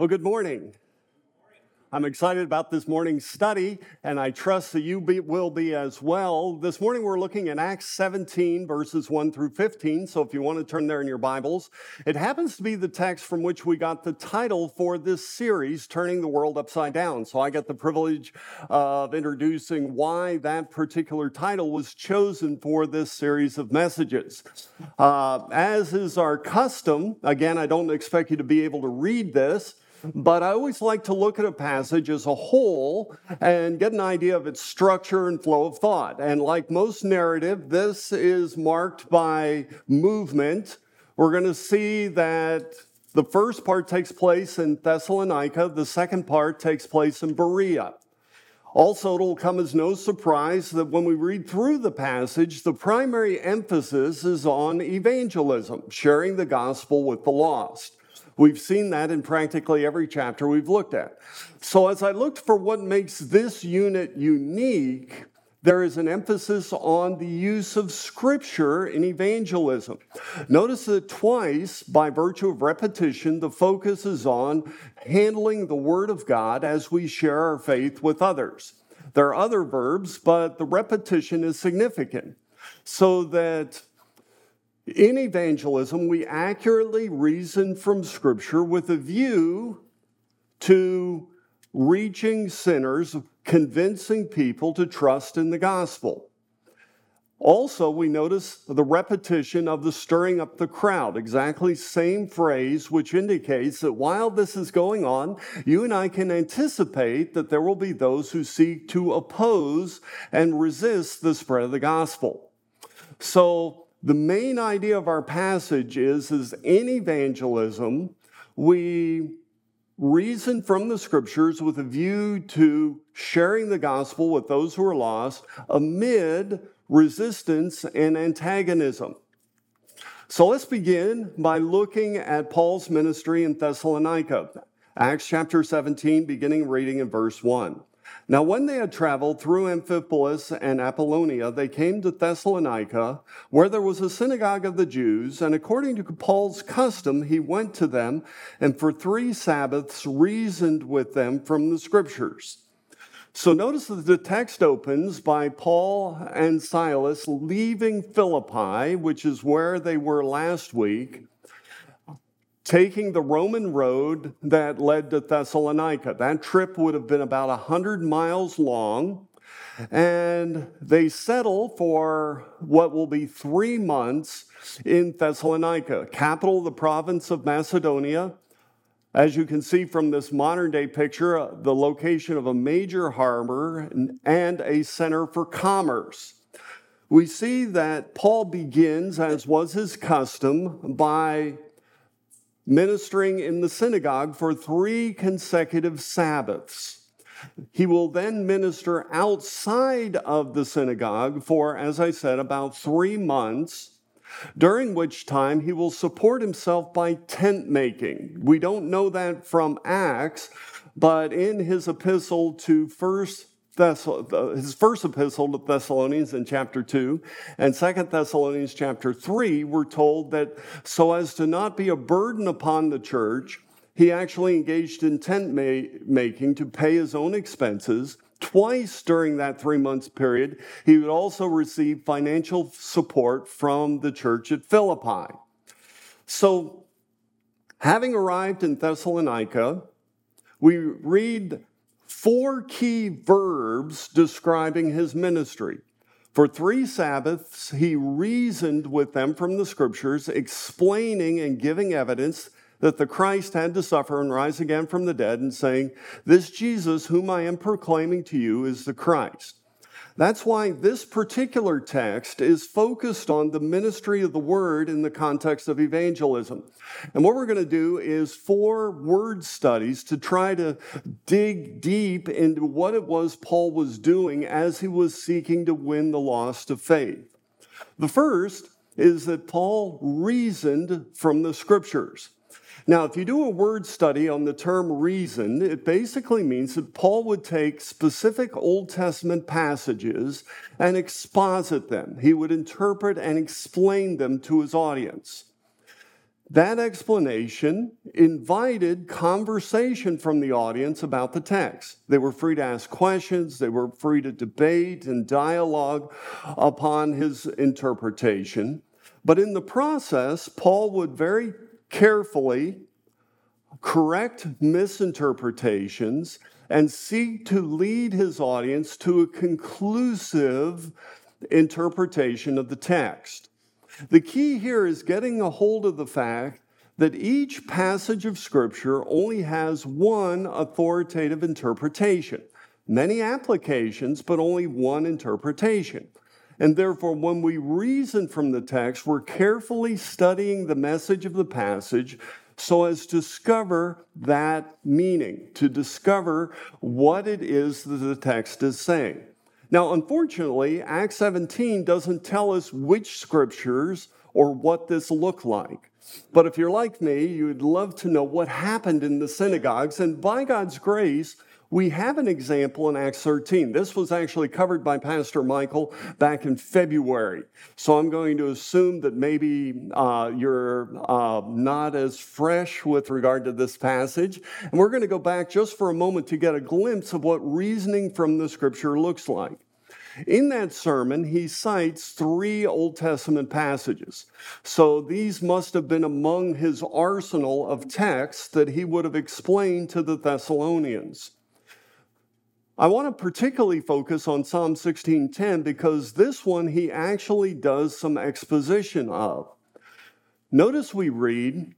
Well, good morning. I'm excited about this morning's study, and I trust that you be, will be as well. This morning we're looking at Acts 17, verses 1 through 15. So if you want to turn there in your Bibles, it happens to be the text from which we got the title for this series, Turning the World Upside Down. So I get the privilege of introducing why that particular title was chosen for this series of messages. Uh, as is our custom, again, I don't expect you to be able to read this. But I always like to look at a passage as a whole and get an idea of its structure and flow of thought. And like most narrative, this is marked by movement. We're going to see that the first part takes place in Thessalonica, the second part takes place in Berea. Also, it'll come as no surprise that when we read through the passage, the primary emphasis is on evangelism, sharing the gospel with the lost. We've seen that in practically every chapter we've looked at. So, as I looked for what makes this unit unique, there is an emphasis on the use of scripture in evangelism. Notice that twice, by virtue of repetition, the focus is on handling the word of God as we share our faith with others. There are other verbs, but the repetition is significant so that in evangelism, we accurately reason from Scripture with a view to reaching sinners, convincing people to trust in the gospel. Also, we notice the repetition of the stirring up the crowd, exactly same phrase, which indicates that while this is going on, you and I can anticipate that there will be those who seek to oppose and resist the spread of the gospel. So, the main idea of our passage is, is in evangelism, we reason from the scriptures with a view to sharing the gospel with those who are lost amid resistance and antagonism. So let's begin by looking at Paul's ministry in Thessalonica. Acts chapter 17, beginning reading in verse 1. Now, when they had traveled through Amphipolis and Apollonia, they came to Thessalonica, where there was a synagogue of the Jews, and according to Paul's custom, he went to them and for three Sabbaths reasoned with them from the scriptures. So notice that the text opens by Paul and Silas leaving Philippi, which is where they were last week, taking the Roman road that led to Thessalonica. That trip would have been about 100 miles long. And they settle for what will be three months in Thessalonica, capital of the province of Macedonia. As you can see from this modern day picture, uh, the location of a major harbor and a center for commerce. We see that Paul begins, as was his custom, by ministering in the synagogue for three consecutive Sabbaths. He will then minister outside of the synagogue for, as I said, about three months, during which time he will support himself by tent making. We don't know that from Acts, but in his epistle to First his first epistle to Thessalonians in chapter 2 and Second Thessalonians chapter 3, we're told that so as to not be a burden upon the church, he actually engaged in tent making to pay his own expenses. Twice during that three months period, he would also receive financial support from the church at Philippi. So, having arrived in Thessalonica, we read four key verbs describing his ministry. For three Sabbaths, he reasoned with them from the scriptures, explaining and giving evidence that the Christ had to suffer and rise again from the dead, and saying, This Jesus, whom I am proclaiming to you, is the Christ. That's why this particular text is focused on the ministry of the word in the context of evangelism. And what we're going to do is four word studies to try to dig deep into what it was Paul was doing as he was seeking to win the lost of faith. The first is that Paul reasoned from the scriptures. Now, if you do a word study on the term reason, it basically means that Paul would take specific Old Testament passages and exposit them. He would interpret and explain them to his audience. that explanation invited conversation from the audience about the text. They were free to ask questions, they were free to debate and dialogue upon his interpretation. But in the process, Paul would very carefully correct misinterpretations and seek to lead his audience to a conclusive interpretation of the text. The key here is getting a hold of the fact that each passage of Scripture only has one authoritative interpretation, many applications, but only one interpretation. And therefore, when we reason from the text, we're carefully studying the message of the passage so as to discover that meaning, to discover what it is that the text is saying. Now, unfortunately, Acts 17 doesn't tell us which scriptures or what this looked like. But if you're like me, you'd love to know what happened in the synagogues. And by God's grace, we have an example in Acts 13. This was actually covered by Pastor Michael back in February. So I'm going to assume that maybe uh, you're uh, not as fresh with regard to this passage. And we're going to go back just for a moment to get a glimpse of what reasoning from the scripture looks like. In that sermon, he cites three Old Testament passages. So these must have been among his arsenal of texts that he would have explained to the Thessalonians. I want to particularly focus on Psalm 16:10 because this one he actually does some exposition of. Notice we read,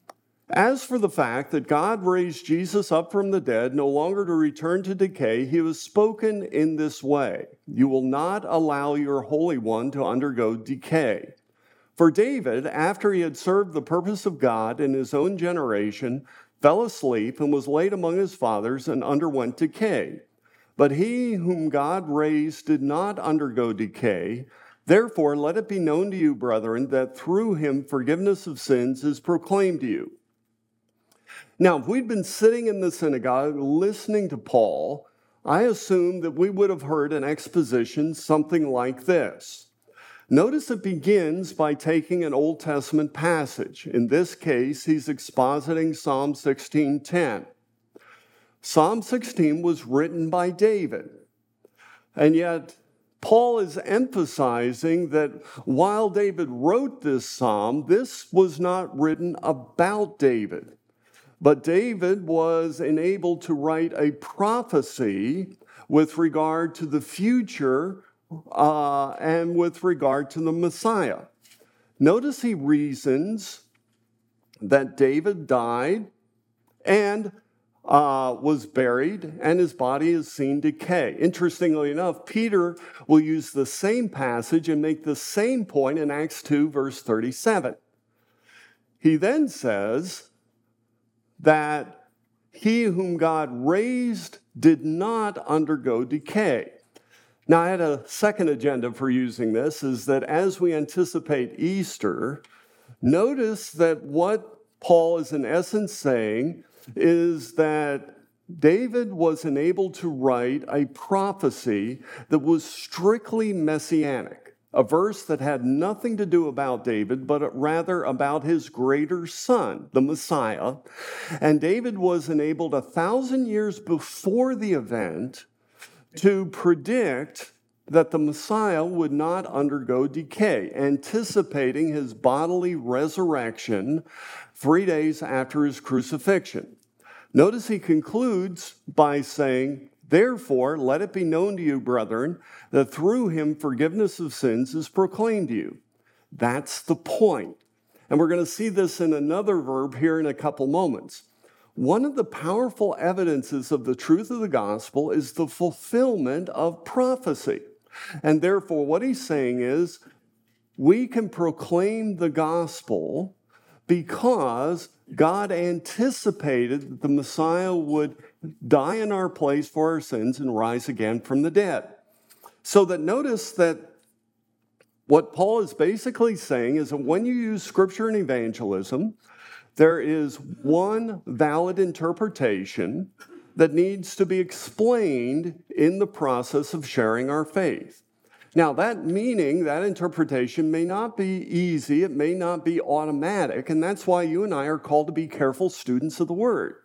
as for the fact that God raised Jesus up from the dead, no longer to return to decay, he was spoken in this way You will not allow your Holy One to undergo decay. For David, after he had served the purpose of God in his own generation, fell asleep and was laid among his fathers and underwent decay. But he whom God raised did not undergo decay. Therefore, let it be known to you, brethren, that through him forgiveness of sins is proclaimed to you. Now, if we'd been sitting in the synagogue listening to Paul, I assume that we would have heard an exposition something like this. Notice it begins by taking an Old Testament passage. In this case, he's expositing Psalm 16:10. Psalm 16 was written by David. And yet, Paul is emphasizing that while David wrote this psalm, this was not written about David. But David was enabled to write a prophecy with regard to the future uh, and with regard to the Messiah. Notice he reasons that David died and uh, was buried, and his body is seen decay. Interestingly enough, Peter will use the same passage and make the same point in Acts 2, verse 37. He then says that he whom God raised did not undergo decay. Now, I had a second agenda for using this is that as we anticipate Easter, notice that what Paul is in essence saying is that David was enabled to write a prophecy that was strictly messianic, a verse that had nothing to do about David, but rather about his greater son, the Messiah. And David was enabled a thousand years before the event to predict that the Messiah would not undergo decay, anticipating his bodily resurrection three days after his crucifixion. Notice he concludes by saying, Therefore, let it be known to you, brethren, that through him forgiveness of sins is proclaimed to you. That's the point. And we're going to see this in another verb here in a couple moments. One of the powerful evidences of the truth of the gospel is the fulfillment of prophecy. And therefore, what he's saying is we can proclaim the gospel because God anticipated that the Messiah would die in our place for our sins and rise again from the dead. So that notice that what Paul is basically saying is that when you use scripture in evangelism, there is one valid interpretation that needs to be explained in the process of sharing our faith. Now, that meaning, that interpretation may not be easy, it may not be automatic, and that's why you and I are called to be careful students of the Word.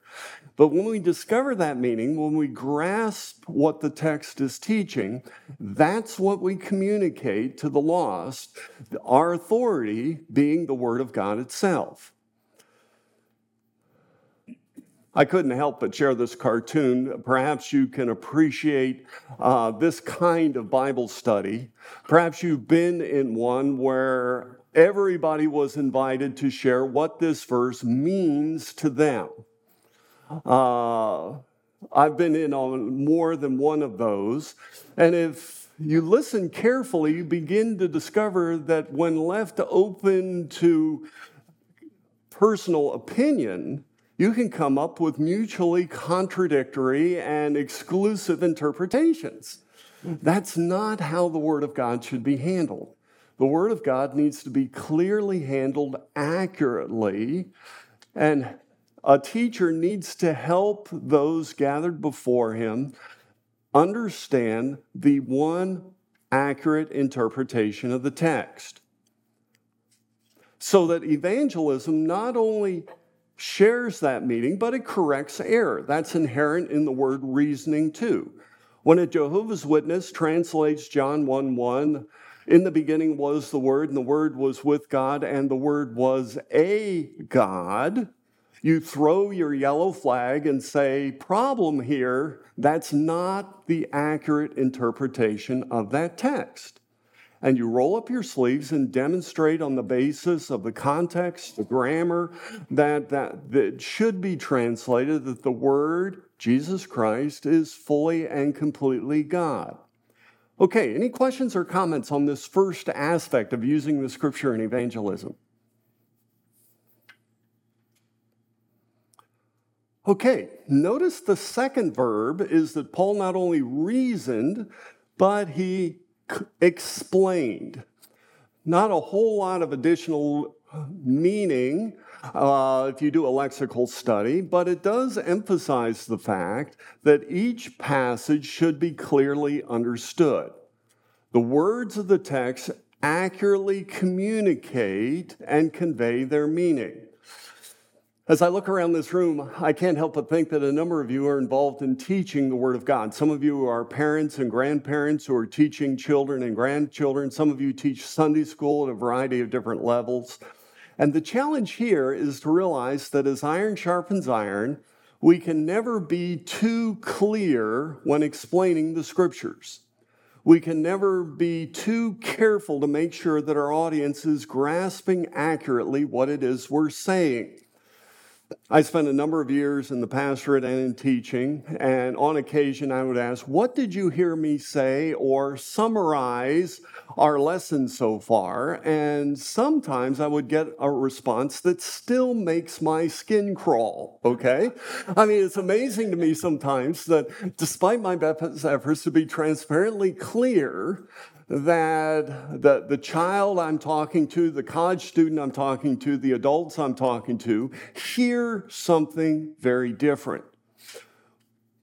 But when we discover that meaning, when we grasp what the text is teaching, that's what we communicate to the lost, our authority being the Word of God itself. I couldn't help but share this cartoon. Perhaps you can appreciate uh, this kind of Bible study. Perhaps you've been in one where everybody was invited to share what this verse means to them. Uh, I've been in on more than one of those. And if you listen carefully, you begin to discover that when left open to personal opinion, you can come up with mutually contradictory and exclusive interpretations. That's not how the Word of God should be handled. The Word of God needs to be clearly handled accurately and a teacher needs to help those gathered before him understand the one accurate interpretation of the text. So that evangelism not only shares that meaning, but it corrects error. That's inherent in the word reasoning too. When a Jehovah's Witness translates John 1 1, in the beginning was the Word, and the Word was with God, and the Word was a God, you throw your yellow flag and say, problem here, that's not the accurate interpretation of that text. And you roll up your sleeves and demonstrate on the basis of the context, the grammar, that, that, that should be translated that the word Jesus Christ is fully and completely God. Okay, any questions or comments on this first aspect of using the scripture in evangelism? Okay, notice the second verb is that Paul not only reasoned, but he explained. Not a whole lot of additional meaning uh, if you do a lexical study, but it does emphasize the fact that each passage should be clearly understood. The words of the text accurately communicate and convey their meaning. As I look around this room, I can't help but think that a number of you are involved in teaching the Word of God. Some of you are parents and grandparents who are teaching children and grandchildren. Some of you teach Sunday school at a variety of different levels. And the challenge here is to realize that as iron sharpens iron, we can never be too clear when explaining the scriptures. We can never be too careful to make sure that our audience is grasping accurately what it is we're saying. I spent a number of years in the pastorate and in teaching, and on occasion I would ask, What did you hear me say? or summarize our lesson so far. And sometimes I would get a response that still makes my skin crawl, okay? I mean, it's amazing to me sometimes that despite my best efforts to be transparently clear, that the, the child I'm talking to, the college student I'm talking to, the adults I'm talking to hear something very different.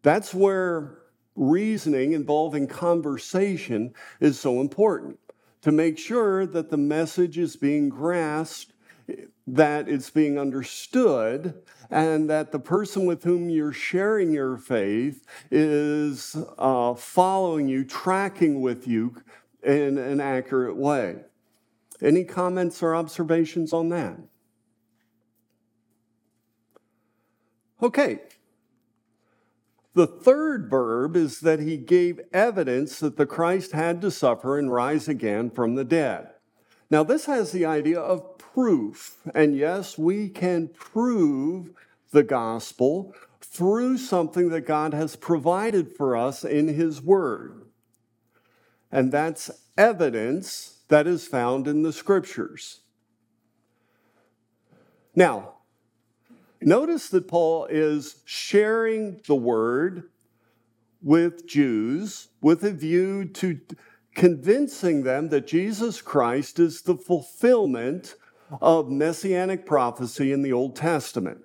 That's where reasoning involving conversation is so important to make sure that the message is being grasped, that it's being understood, and that the person with whom you're sharing your faith is uh, following you, tracking with you, in an accurate way. Any comments or observations on that? Okay. The third verb is that he gave evidence that the Christ had to suffer and rise again from the dead. Now, this has the idea of proof. And yes, we can prove the gospel through something that God has provided for us in his word and that's evidence that is found in the scriptures. Now, notice that Paul is sharing the word with Jews with a view to convincing them that Jesus Christ is the fulfillment of messianic prophecy in the Old Testament.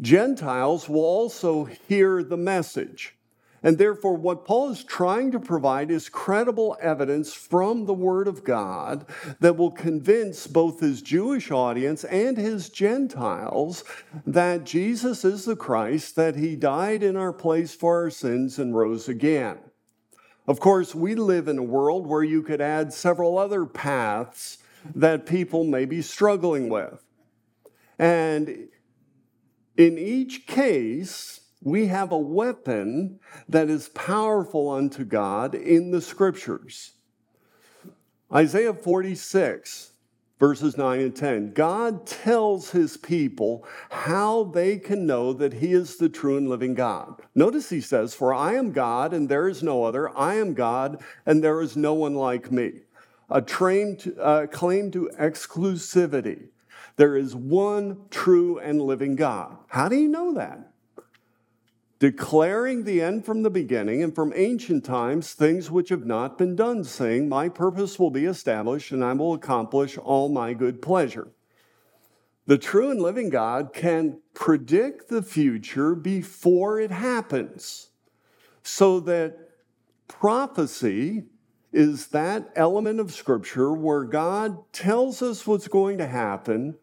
Gentiles will also hear the message. And therefore, what Paul is trying to provide is credible evidence from the Word of God that will convince both his Jewish audience and his Gentiles that Jesus is the Christ, that he died in our place for our sins and rose again. Of course, we live in a world where you could add several other paths that people may be struggling with. And in each case, we have a weapon that is powerful unto God in the scriptures. Isaiah 46, verses 9 and 10. God tells his people how they can know that he is the true and living God. Notice he says, For I am God and there is no other. I am God and there is no one like me. A to, uh, claim to exclusivity. There is one true and living God. How do you know that? Declaring the end from the beginning and from ancient times things which have not been done, saying, My purpose will be established and I will accomplish all my good pleasure. The true and living God can predict the future before it happens, so that prophecy is that element of Scripture where God tells us what's going to happen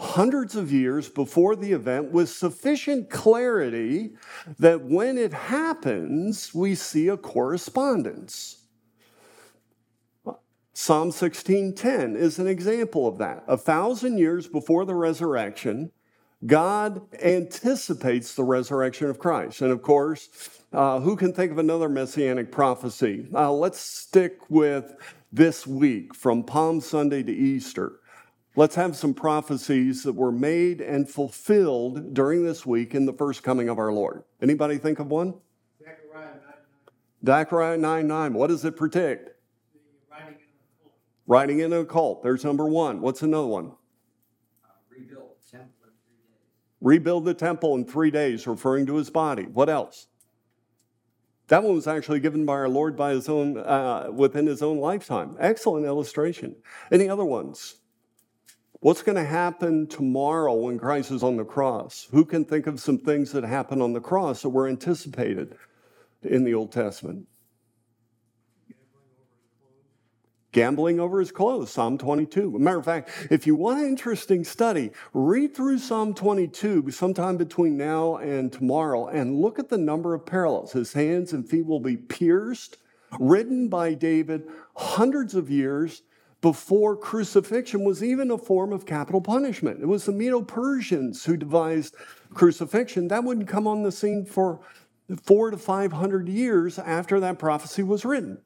hundreds of years before the event with sufficient clarity that when it happens, we see a correspondence. Psalm 16:10 is an example of that. A thousand years before the resurrection, God anticipates the resurrection of Christ. And of course, uh, who can think of another messianic prophecy? Uh, let's stick with this week from Palm Sunday to Easter. Let's have some prophecies that were made and fulfilled during this week in the first coming of our Lord. Anybody think of one? Zechariah 9 9. What does it predict? Riding in a cult. There's number one. What's another one? Rebuild the temple in three days. Rebuild the temple in three days, referring to his body. What else? That one was actually given by our Lord by his own, uh, within his own lifetime. Excellent illustration. Any other ones? What's going to happen tomorrow when Christ is on the cross? Who can think of some things that happened on the cross that were anticipated in the Old Testament? Gambling over his clothes, Psalm 22. matter of fact, if you want an interesting study, read through Psalm 22 sometime between now and tomorrow and look at the number of parallels. His hands and feet will be pierced, written by David hundreds of years before crucifixion was even a form of capital punishment. It was the Medo Persians who devised crucifixion. That wouldn't come on the scene for four to 500 years after that prophecy was written.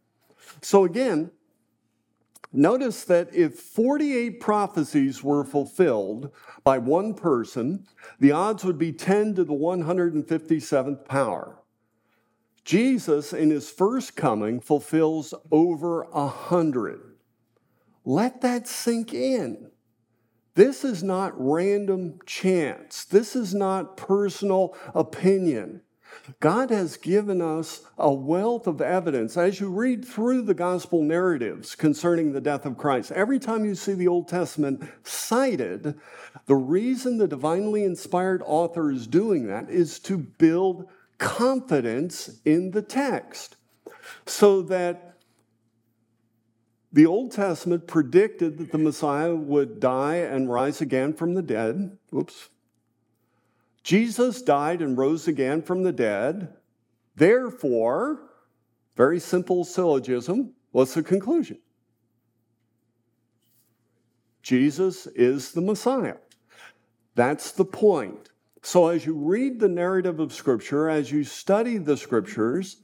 So, again, notice that if 48 prophecies were fulfilled by one person, the odds would be 10 to the 157th power. Jesus, in his first coming, fulfills over a hundred. Let that sink in. This is not random chance. This is not personal opinion. God has given us a wealth of evidence. As you read through the gospel narratives concerning the death of Christ, every time you see the Old Testament cited, the reason the divinely inspired author is doing that is to build confidence in the text so that the Old Testament predicted that the Messiah would die and rise again from the dead. Oops. Jesus died and rose again from the dead. Therefore, very simple syllogism. What's the conclusion? Jesus is the Messiah. That's the point. So, as you read the narrative of Scripture, as you study the Scriptures,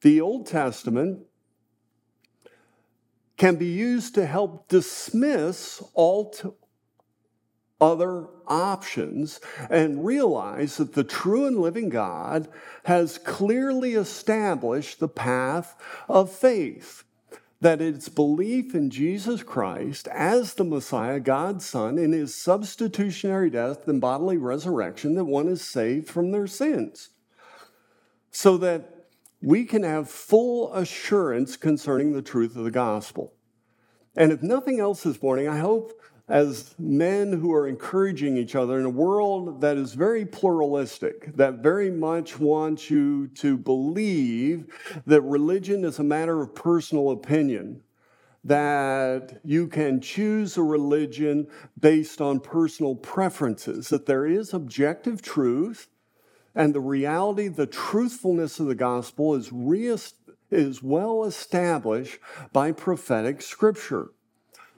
the Old Testament can be used to help dismiss all other options and realize that the true and living God has clearly established the path of faith. That it's belief in Jesus Christ as the Messiah, God's Son, in his substitutionary death and bodily resurrection, that one is saved from their sins. So that we can have full assurance concerning the truth of the gospel. And if nothing else this morning, I hope as men who are encouraging each other in a world that is very pluralistic, that very much wants you to believe that religion is a matter of personal opinion, that you can choose a religion based on personal preferences, that there is objective truth, and the reality, the truthfulness of the gospel is, re- is well established by prophetic scripture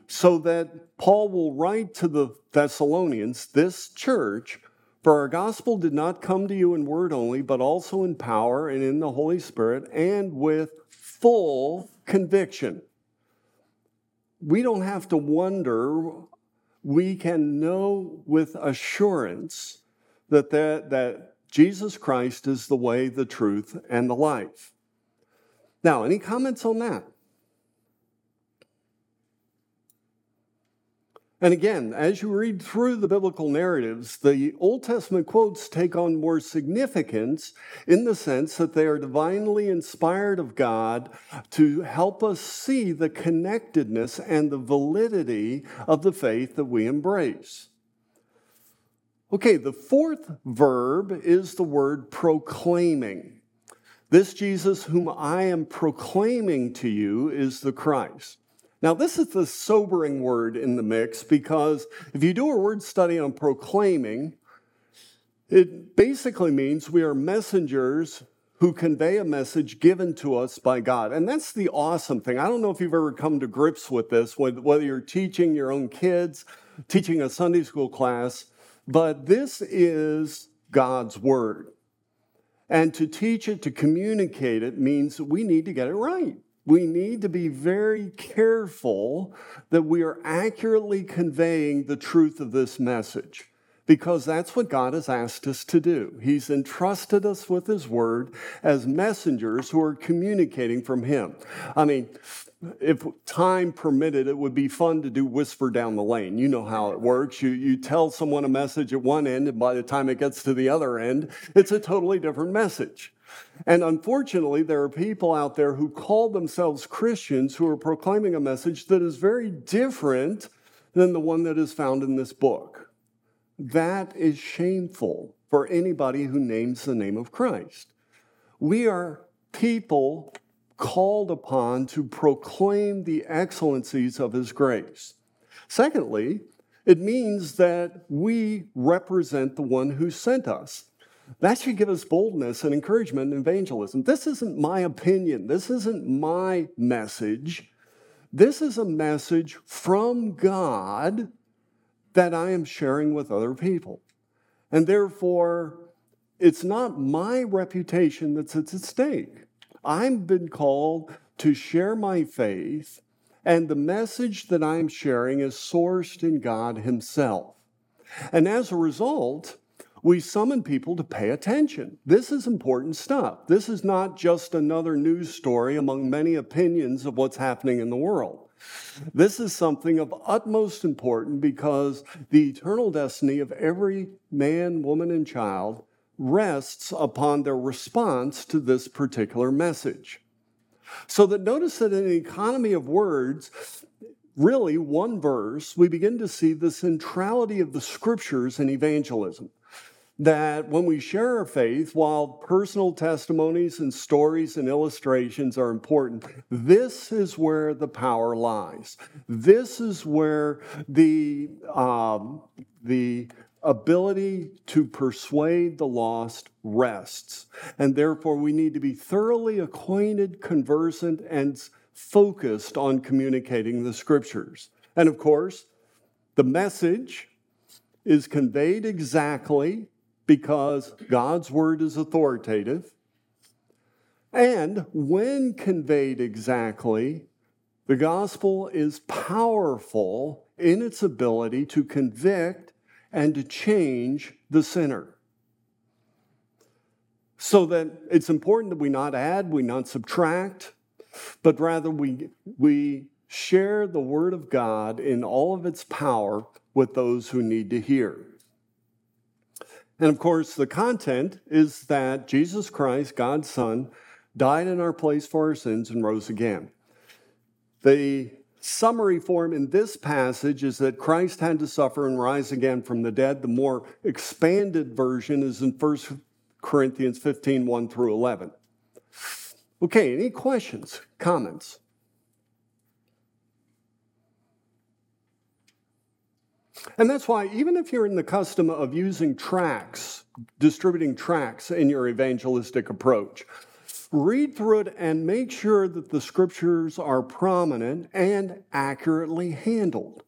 so that Paul will write to the Thessalonians, this church, for our gospel did not come to you in word only, but also in power and in the Holy Spirit and with full conviction. We don't have to wonder, we can know with assurance that, that, that Jesus Christ is the way, the truth, and the life. Now, any comments on that? And again, as you read through the biblical narratives, the Old Testament quotes take on more significance in the sense that they are divinely inspired of God to help us see the connectedness and the validity of the faith that we embrace. Okay, the fourth verb is the word proclaiming. This Jesus, whom I am proclaiming to you, is the Christ. Now, this is the sobering word in the mix because if you do a word study on proclaiming, it basically means we are messengers who convey a message given to us by God. And that's the awesome thing. I don't know if you've ever come to grips with this, whether you're teaching your own kids, teaching a Sunday school class, but this is God's word. And to teach it, to communicate it, means we need to get it right we need to be very careful that we are accurately conveying the truth of this message because that's what God has asked us to do. He's entrusted us with His Word as messengers who are communicating from Him. I mean, if time permitted, it would be fun to do whisper down the lane. You know how it works. You, you tell someone a message at one end, and by the time it gets to the other end, it's a totally different message. And unfortunately, there are people out there who call themselves Christians who are proclaiming a message that is very different than the one that is found in this book. That is shameful for anybody who names the name of Christ. We are people called upon to proclaim the excellencies of His grace. Secondly, it means that we represent the one who sent us. That should give us boldness and encouragement in evangelism. This isn't my opinion. This isn't my message. This is a message from God that I am sharing with other people. And therefore, it's not my reputation that's at stake. I've been called to share my faith, and the message that I'm sharing is sourced in God Himself. And as a result, we summon people to pay attention. This is important stuff. This is not just another news story among many opinions of what's happening in the world. This is something of utmost importance because the eternal destiny of every man, woman, and child rests upon their response to this particular message. So that notice that in an economy of words, really one verse, we begin to see the centrality of the scriptures in evangelism that when we share our faith, while personal testimonies and stories and illustrations are important, this is where the power lies. This is where the, um, the ability to persuade the lost rests. And therefore, we need to be thoroughly acquainted, conversant, and focused on communicating the scriptures. And of course, the message is conveyed exactly because God's word is authoritative. And when conveyed exactly, the gospel is powerful in its ability to convict and to change the sinner. So that it's important that we not add, we not subtract, but rather we, we share the word of God in all of its power with those who need to hear. And of course, the content is that Jesus Christ, God's Son, died in our place for our sins and rose again. The summary form in this passage is that Christ had to suffer and rise again from the dead. The more expanded version is in 1 Corinthians 15 1 through 11. Okay, any questions, comments? And that's why, even if you're in the custom of using tracts, distributing tracts in your evangelistic approach, read through it and make sure that the scriptures are prominent and accurately handled.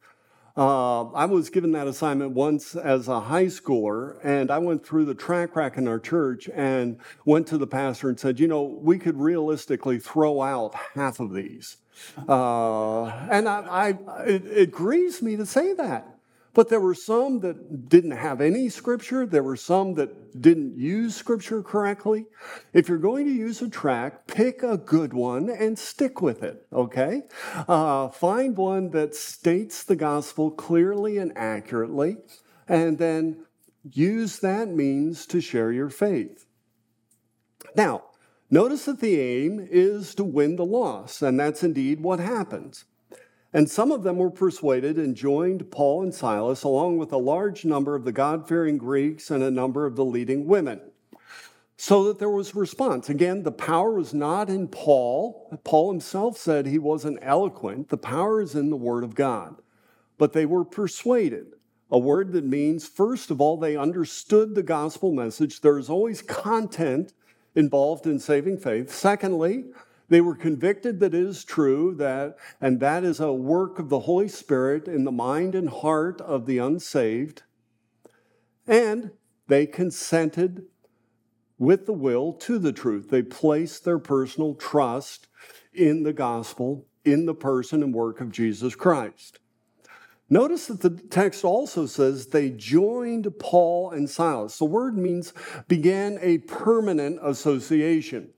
Uh, I was given that assignment once as a high schooler, and I went through the tract rack in our church and went to the pastor and said, You know, we could realistically throw out half of these. Uh, and I, I, it, it grieves me to say that. But there were some that didn't have any scripture. There were some that didn't use scripture correctly. If you're going to use a tract, pick a good one and stick with it, okay? Uh, find one that states the gospel clearly and accurately, and then use that means to share your faith. Now, notice that the aim is to win the loss, and that's indeed what happens. And some of them were persuaded and joined Paul and Silas, along with a large number of the God fearing Greeks and a number of the leading women. So that there was a response. Again, the power was not in Paul. Paul himself said he wasn't eloquent. The power is in the Word of God. But they were persuaded, a word that means, first of all, they understood the gospel message. There's always content involved in saving faith. Secondly, they were convicted that it is true that, and that is a work of the Holy Spirit in the mind and heart of the unsaved. And they consented with the will to the truth. They placed their personal trust in the gospel, in the person and work of Jesus Christ. Notice that the text also says they joined Paul and Silas. The word means began a permanent association.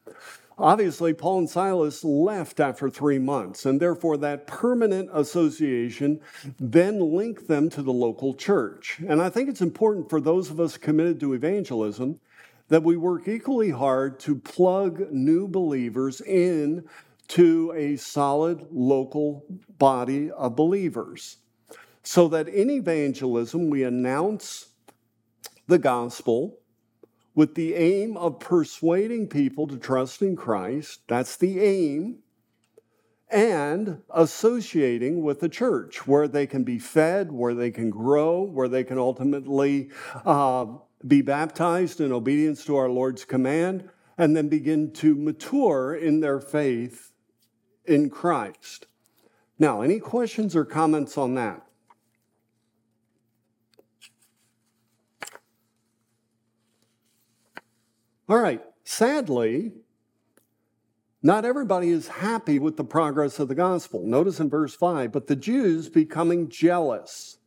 Obviously, Paul and Silas left after three months, and therefore that permanent association then linked them to the local church. And I think it's important for those of us committed to evangelism that we work equally hard to plug new believers in to a solid local body of believers. So that in evangelism, we announce the gospel with the aim of persuading people to trust in Christ. That's the aim. And associating with the church where they can be fed, where they can grow, where they can ultimately uh, be baptized in obedience to our Lord's command, and then begin to mature in their faith in Christ. Now, any questions or comments on that? All right, sadly, not everybody is happy with the progress of the gospel. Notice in verse 5 but the Jews becoming jealous,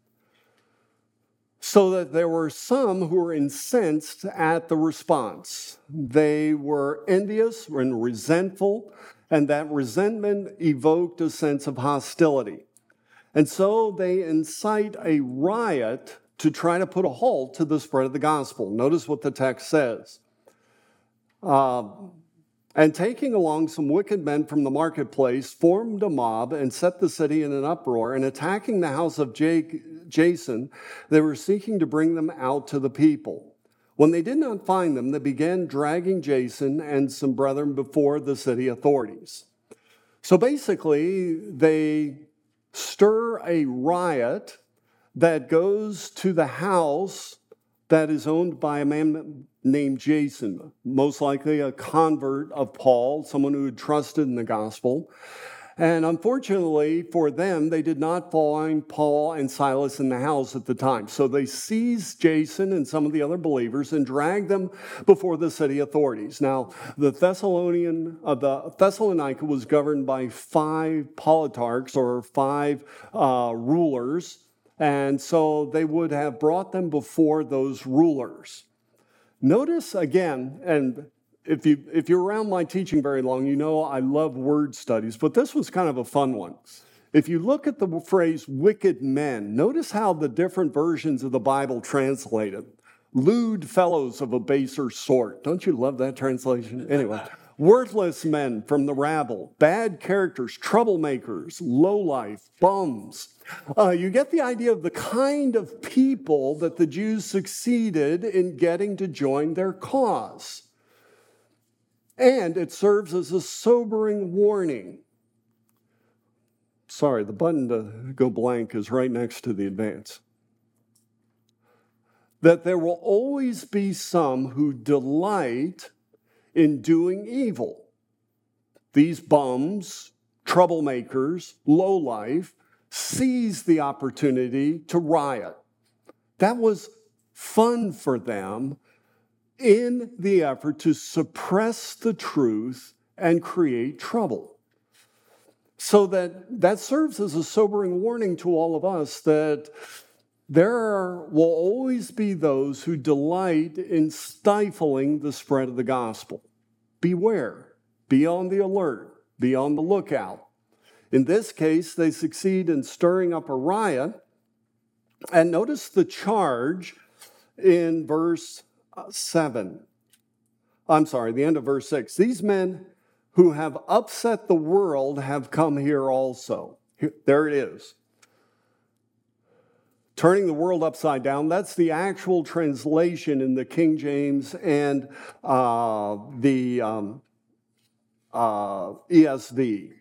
so that there were some who were incensed at the response. They were envious and resentful, and that resentment evoked a sense of hostility. And so they incite a riot to try to put a halt to the spread of the gospel. Notice what the text says. Uh, and taking along some wicked men from the marketplace, formed a mob and set the city in an uproar. And attacking the house of Jason, they were seeking to bring them out to the people. When they did not find them, they began dragging Jason and some brethren before the city authorities. So basically, they stir a riot that goes to the house that is owned by a man named Jason, most likely a convert of Paul, someone who had trusted in the gospel. And unfortunately for them, they did not find Paul and Silas in the house at the time. So they seized Jason and some of the other believers and dragged them before the city authorities. Now, the Thessalonian, uh, the Thessalonica was governed by five politarchs or five uh, rulers. And so they would have brought them before those rulers. Notice again, and if, you, if you're around my teaching very long, you know I love word studies, but this was kind of a fun one. If you look at the phrase wicked men, notice how the different versions of the Bible translate it. Lewd fellows of a baser sort. Don't you love that translation? Anyway, worthless men from the rabble, bad characters, troublemakers, lowlife, bums. Uh, you get the idea of the kind of people that the Jews succeeded in getting to join their cause. And it serves as a sobering warning. Sorry, the button to go blank is right next to the advance. That there will always be some who delight in doing evil. These bums, troublemakers, lowlife, seize the opportunity to riot. That was fun for them in the effort to suppress the truth and create trouble. So that that serves as a sobering warning to all of us that there will always be those who delight in stifling the spread of the gospel. Beware, be on the alert, be on the lookout. In this case, they succeed in stirring up a riot. And notice the charge in verse uh, 7. I'm sorry, the end of verse 6. These men who have upset the world have come here also. There it is turning the world upside down. That's the actual translation in the King James and uh, the um, uh, ESV.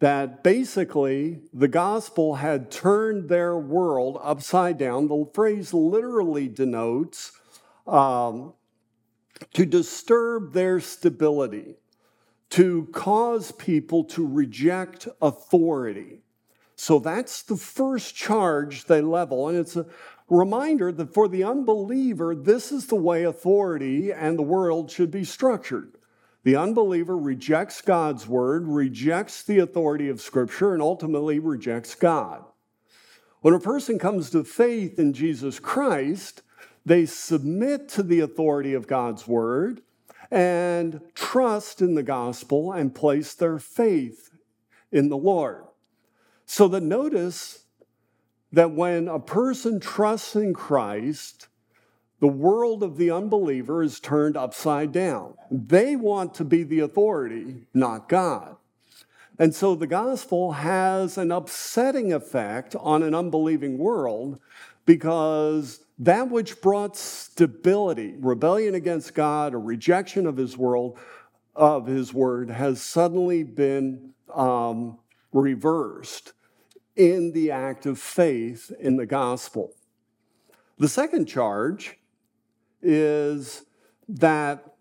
That basically the gospel had turned their world upside down. The phrase literally denotes um, to disturb their stability, to cause people to reject authority. So that's the first charge they level. And it's a reminder that for the unbeliever, this is the way authority and the world should be structured. The unbeliever rejects God's word, rejects the authority of Scripture, and ultimately rejects God. When a person comes to faith in Jesus Christ, they submit to the authority of God's word and trust in the gospel and place their faith in the Lord. So that notice that when a person trusts in Christ, the world of the unbeliever is turned upside down. They want to be the authority, not God. And so the gospel has an upsetting effect on an unbelieving world because that which brought stability, rebellion against God, a rejection of his world, of his word, has suddenly been um, reversed in the act of faith in the gospel. The second charge is that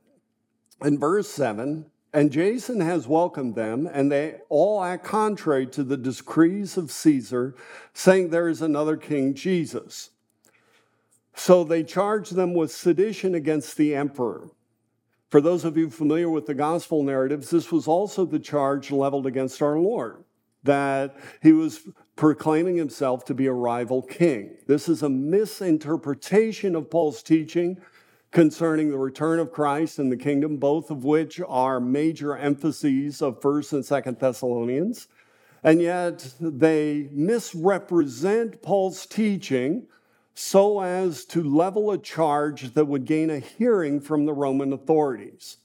in verse 7, and Jason has welcomed them, and they all act contrary to the decrees of Caesar, saying there is another king, Jesus. So they charge them with sedition against the emperor. For those of you familiar with the gospel narratives, this was also the charge leveled against our Lord that he was proclaiming himself to be a rival king. This is a misinterpretation of Paul's teaching concerning the return of Christ and the kingdom, both of which are major emphases of 1st and 2nd Thessalonians. And yet they misrepresent Paul's teaching so as to level a charge that would gain a hearing from the Roman authorities.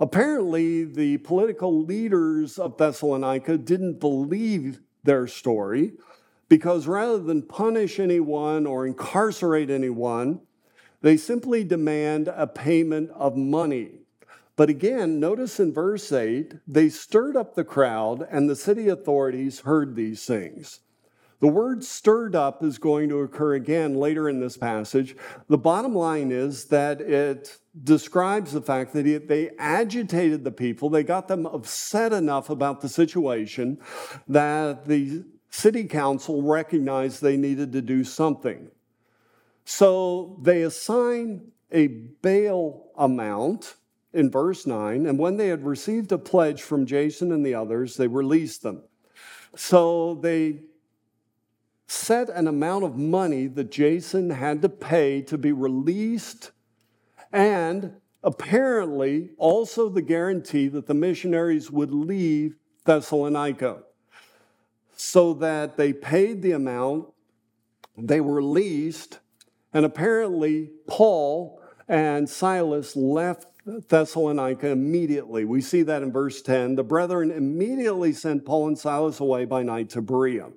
Apparently, the political leaders of Thessalonica didn't believe their story because rather than punish anyone or incarcerate anyone, they simply demand a payment of money. But again, notice in verse 8, they stirred up the crowd, and the city authorities heard these things. The word stirred up is going to occur again later in this passage. The bottom line is that it describes the fact that they agitated the people. They got them upset enough about the situation that the city council recognized they needed to do something. So they assign a bail amount in verse 9, and when they had received a pledge from Jason and the others, they released them. So they set an amount of money that Jason had to pay to be released, and apparently also the guarantee that the missionaries would leave Thessalonica. So that they paid the amount, they were released, and apparently Paul and Silas left Thessalonica immediately. We see that in verse 10. The brethren immediately sent Paul and Silas away by night to Berea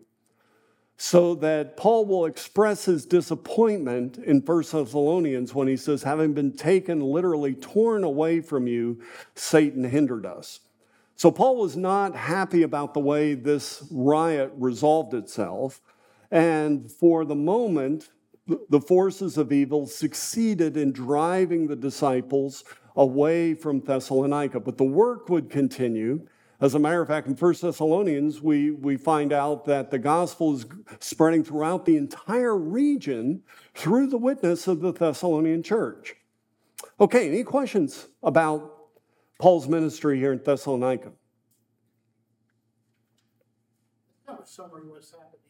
so that Paul will express his disappointment in 1 Thessalonians when he says, having been taken, literally torn away from you, Satan hindered us. So Paul was not happy about the way this riot resolved itself. And for the moment, the forces of evil succeeded in driving the disciples away from Thessalonica. But the work would continue as a matter of fact, in 1 Thessalonians, we, we find out that the gospel is spreading throughout the entire region through the witness of the Thessalonian church. Okay, any questions about Paul's ministry here in Thessalonica? Summary what's happening.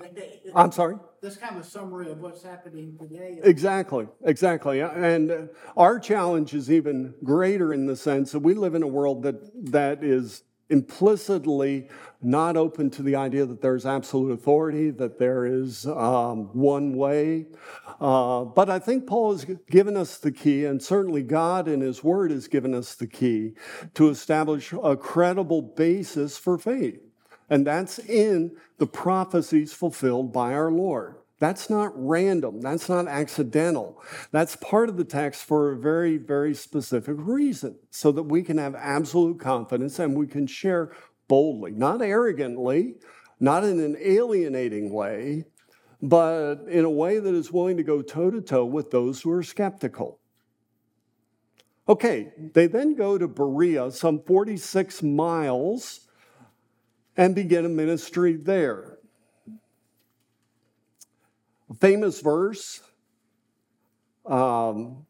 I'm sorry? That's kind of a summary of what's happening today. Exactly, exactly. And our challenge is even greater in the sense that we live in a world that, that is implicitly not open to the idea that there's absolute authority, that there is um, one way. Uh, but I think Paul has given us the key, and certainly God in His Word has given us the key to establish a credible basis for faith. And that's in the prophecies fulfilled by our Lord. That's not random. That's not accidental. That's part of the text for a very, very specific reason, so that we can have absolute confidence and we can share boldly, not arrogantly, not in an alienating way, but in a way that is willing to go toe to toe with those who are skeptical. Okay, they then go to Berea, some 46 miles and begin a ministry there. A famous verse um,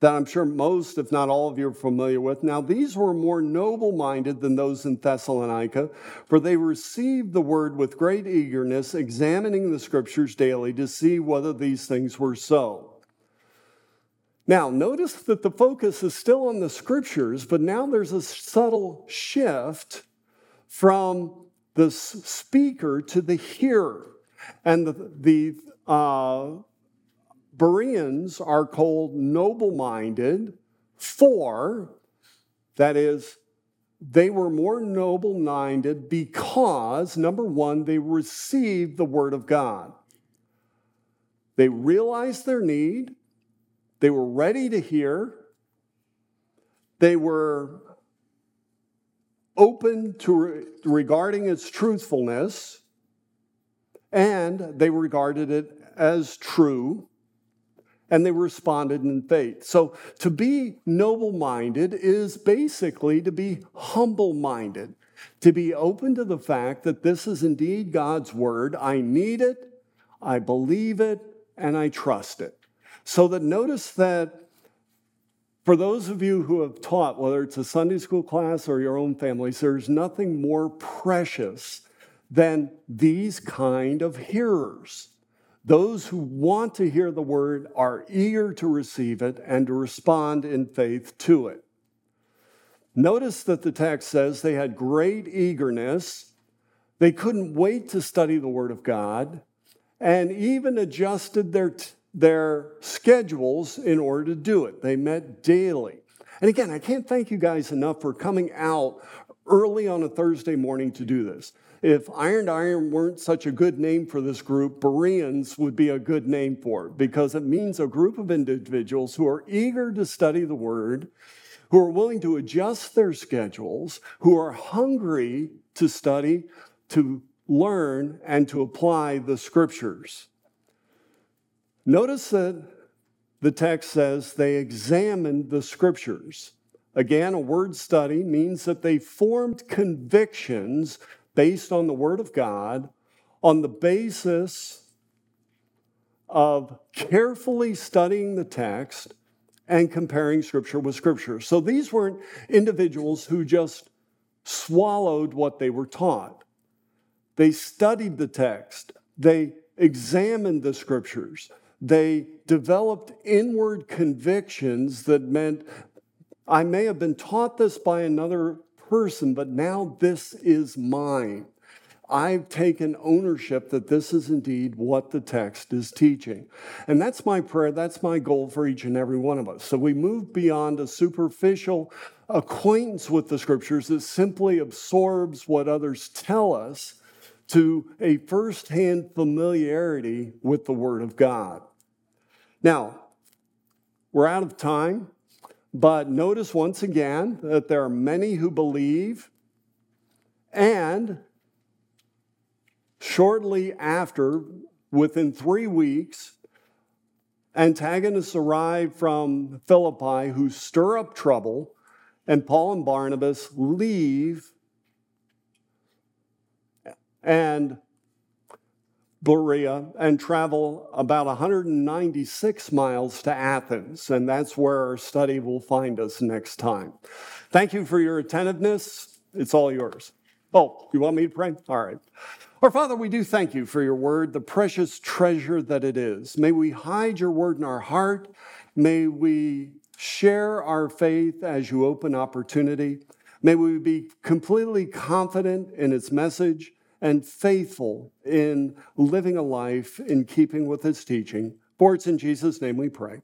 that I'm sure most, if not all of you, are familiar with. Now, these were more noble minded than those in Thessalonica, for they received the word with great eagerness, examining the scriptures daily to see whether these things were so. Now, notice that the focus is still on the scriptures, but now there's a subtle shift from the speaker to the hearer. And the, the uh, Bereans are called noble minded, for, that is, they were more noble minded because, number one, they received the Word of God. They realized their need, they were ready to hear, they were open to re- regarding its truthfulness, and they regarded it as true, and they responded in faith. So to be noble minded is basically to be humble minded, to be open to the fact that this is indeed God's word. I need it, I believe it, and I trust it. So that notice that for those of you who have taught, whether it's a Sunday school class or your own families, there's nothing more precious than these kind of hearers. Those who want to hear the word are eager to receive it and to respond in faith to it. Notice that the text says they had great eagerness. They couldn't wait to study the word of God and even adjusted their t- their schedules in order to do it. They met daily. And again, I can't thank you guys enough for coming out early on a Thursday morning to do this. If Iron to Iron weren't such a good name for this group, Bereans would be a good name for it because it means a group of individuals who are eager to study the Word, who are willing to adjust their schedules, who are hungry to study, to learn, and to apply the Scriptures. Notice that the text says they examined the scriptures. Again, a word study means that they formed convictions based on the Word of God on the basis of carefully studying the text and comparing Scripture with Scripture. So these weren't individuals who just swallowed what they were taught. They studied the text, they examined the Scriptures, they developed inward convictions that meant I may have been taught this by another person, but now this is mine. I've taken ownership that this is indeed what the text is teaching. And that's my prayer, that's my goal for each and every one of us. So we move beyond a superficial acquaintance with the scriptures that simply absorbs what others tell us to a firsthand familiarity with the Word of God. Now, we're out of time, but notice once again that there are many who believe, and shortly after, within three weeks, antagonists arrive from Philippi who stir up trouble, and Paul and Barnabas leave and Berea and travel about 196 miles to Athens. And that's where our study will find us next time. Thank you for your attentiveness. It's all yours. Oh, you want me to pray? All right. Our Father, we do thank you for your word, the precious treasure that it is. May we hide your word in our heart. May we share our faith as you open opportunity. May we be completely confident in its message and faithful in living a life in keeping with his teaching. For it's in Jesus' name we pray.